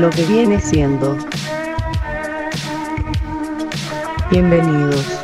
lo que viene siendo. Bienvenidos.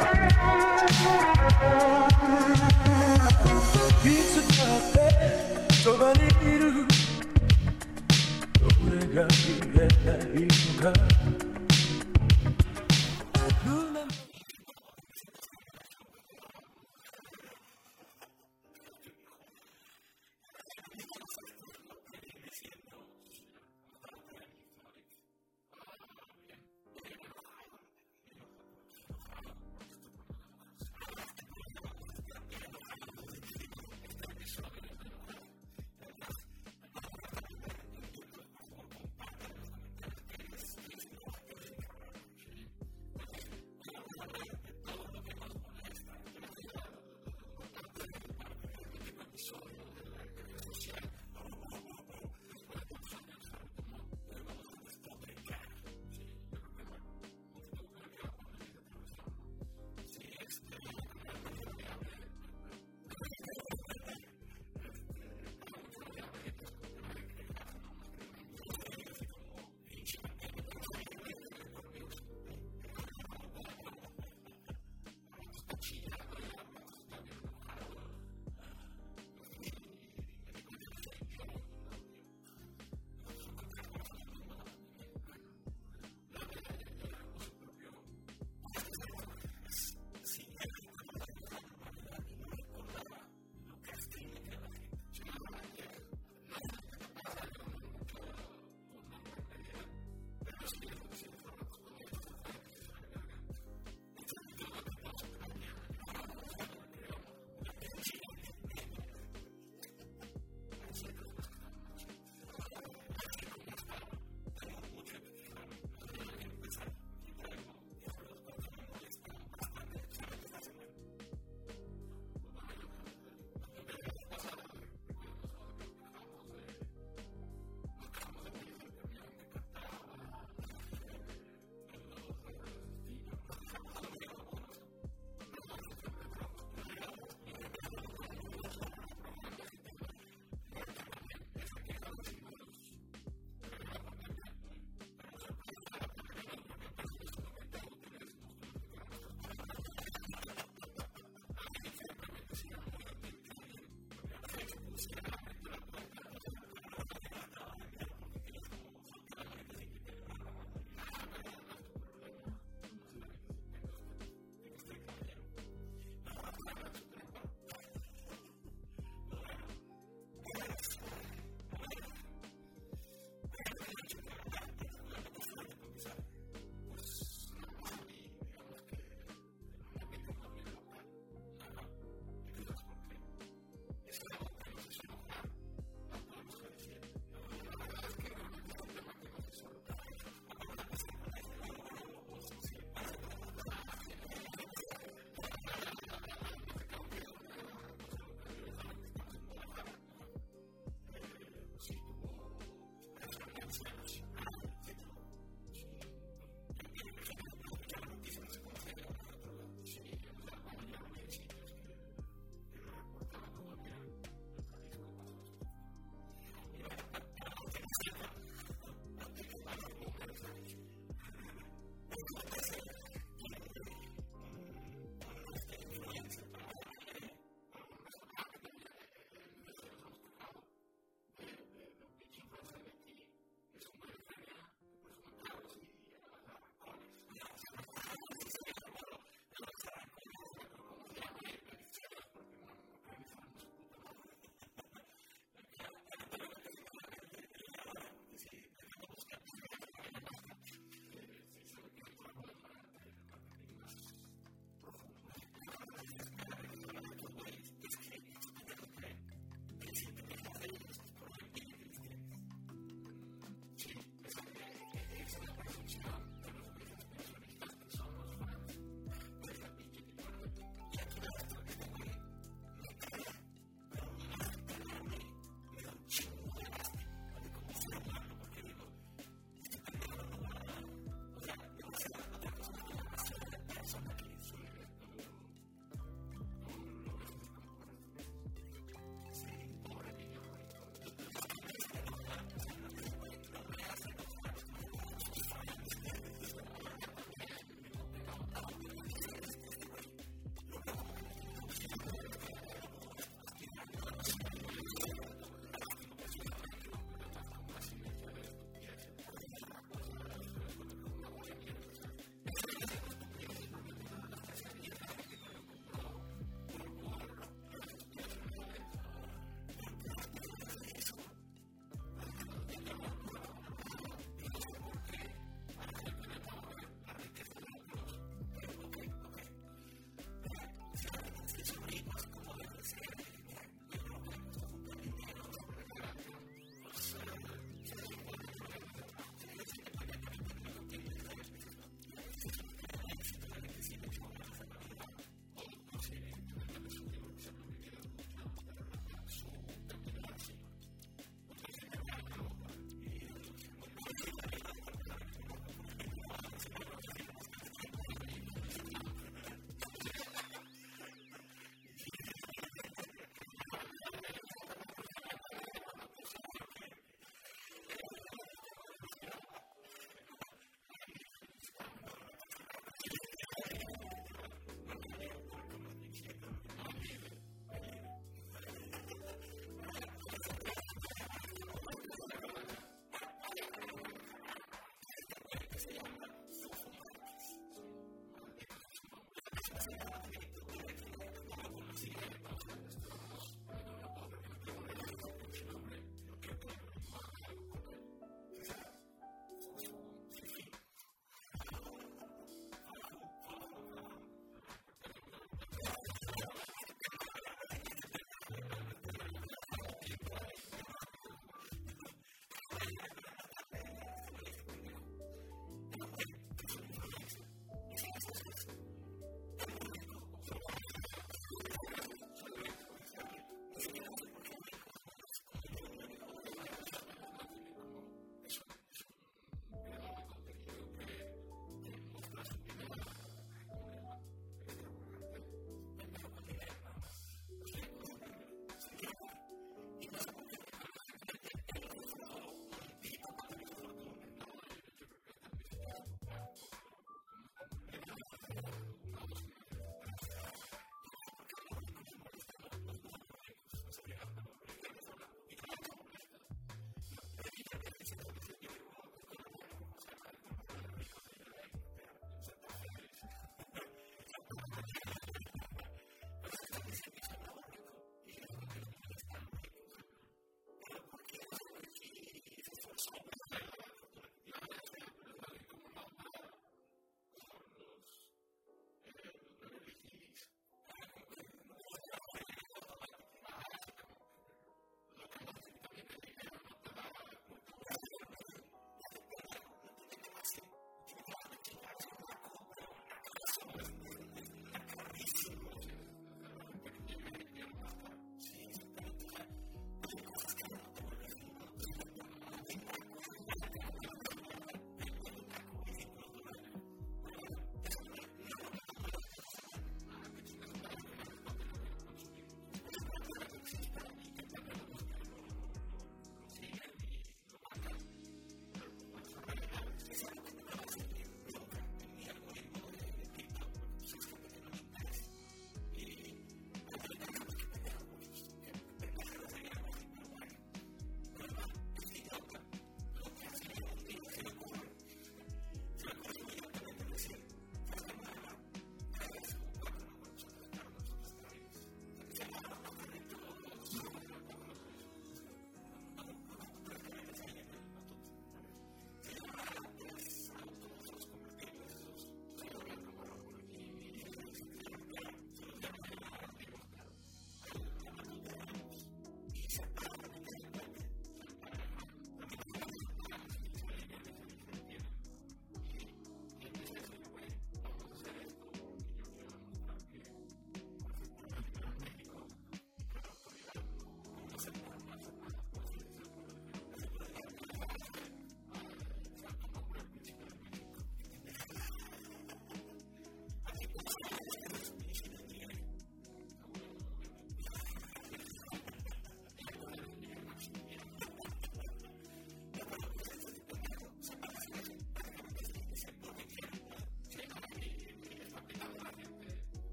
Yeah.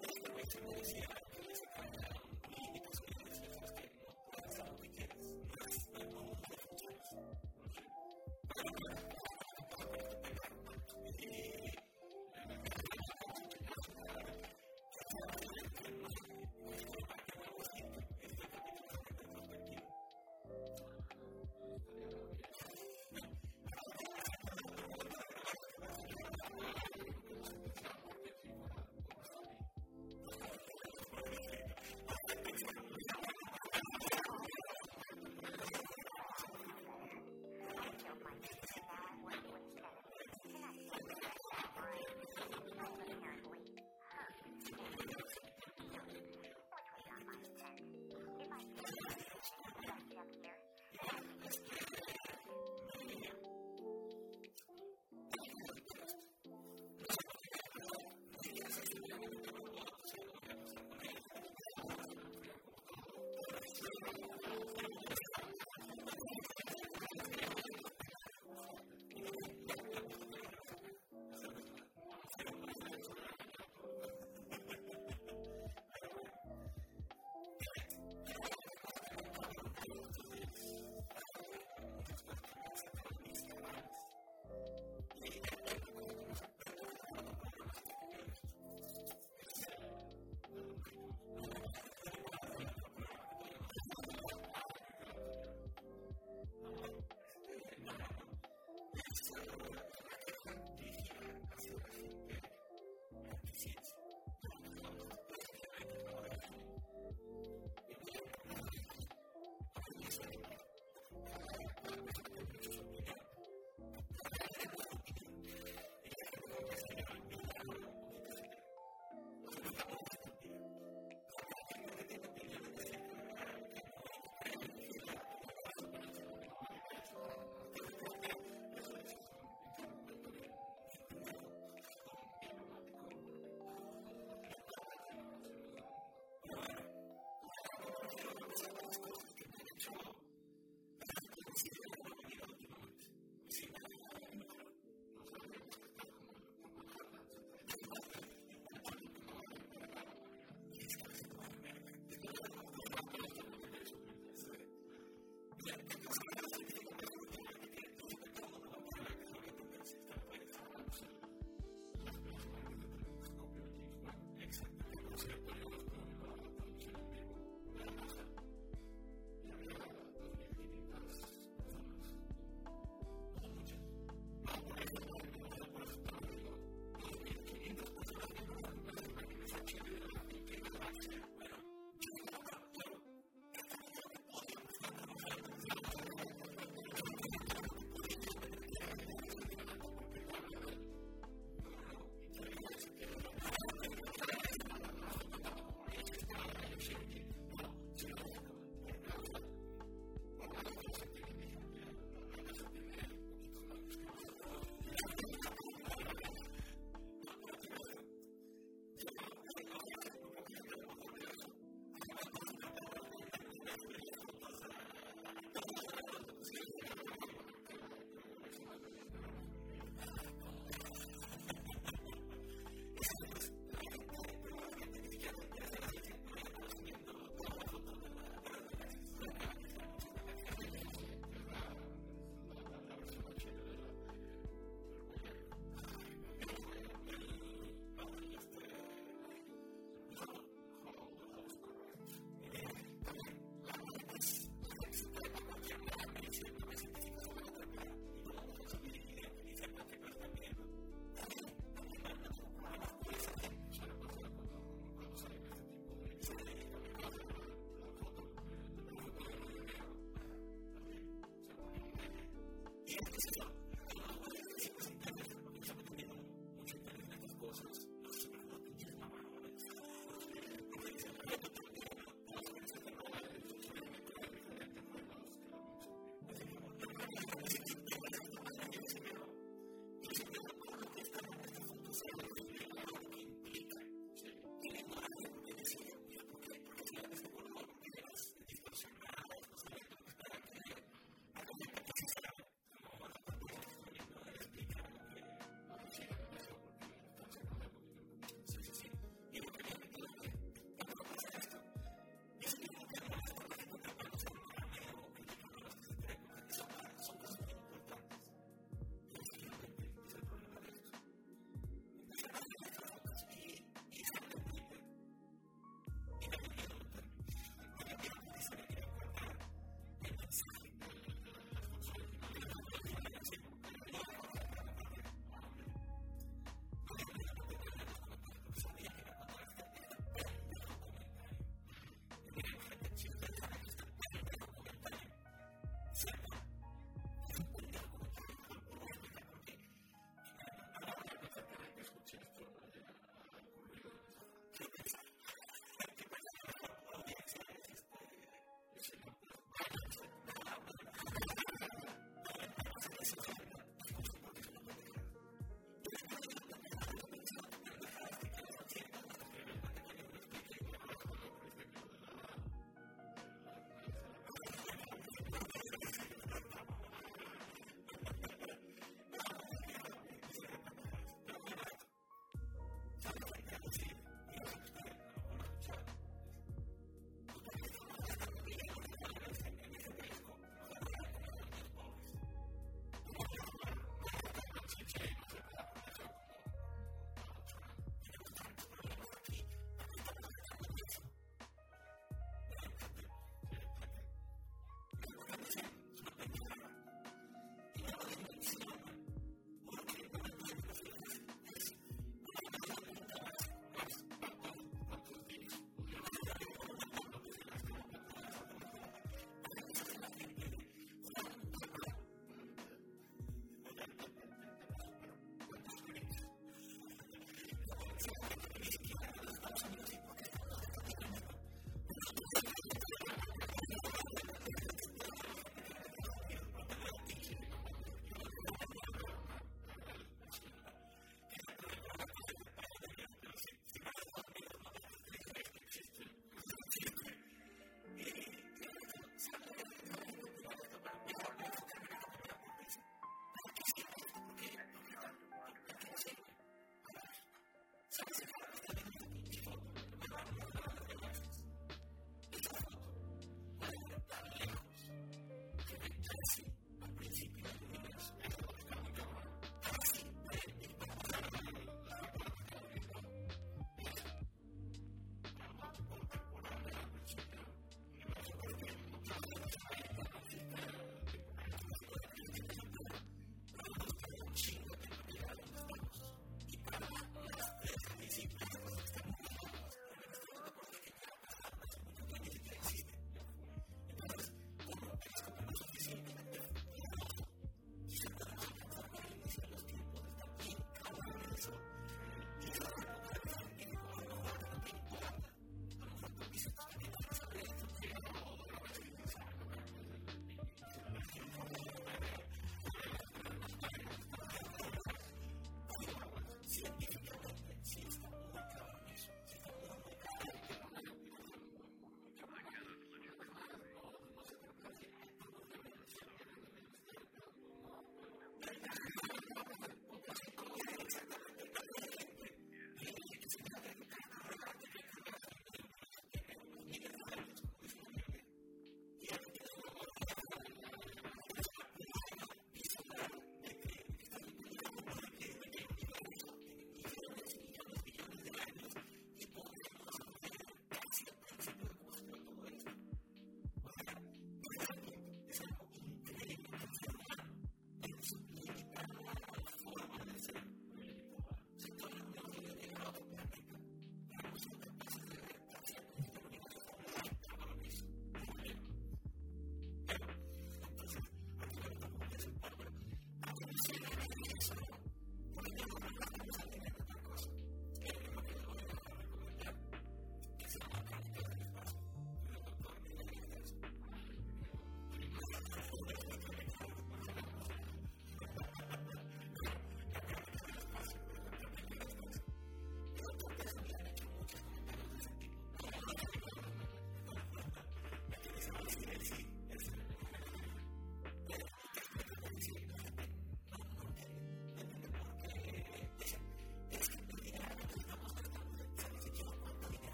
That's the way to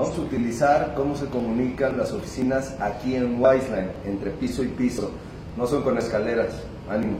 Vamos a utilizar cómo se comunican las oficinas aquí en Wiseline, entre piso y piso. No son con escaleras. Ánimo.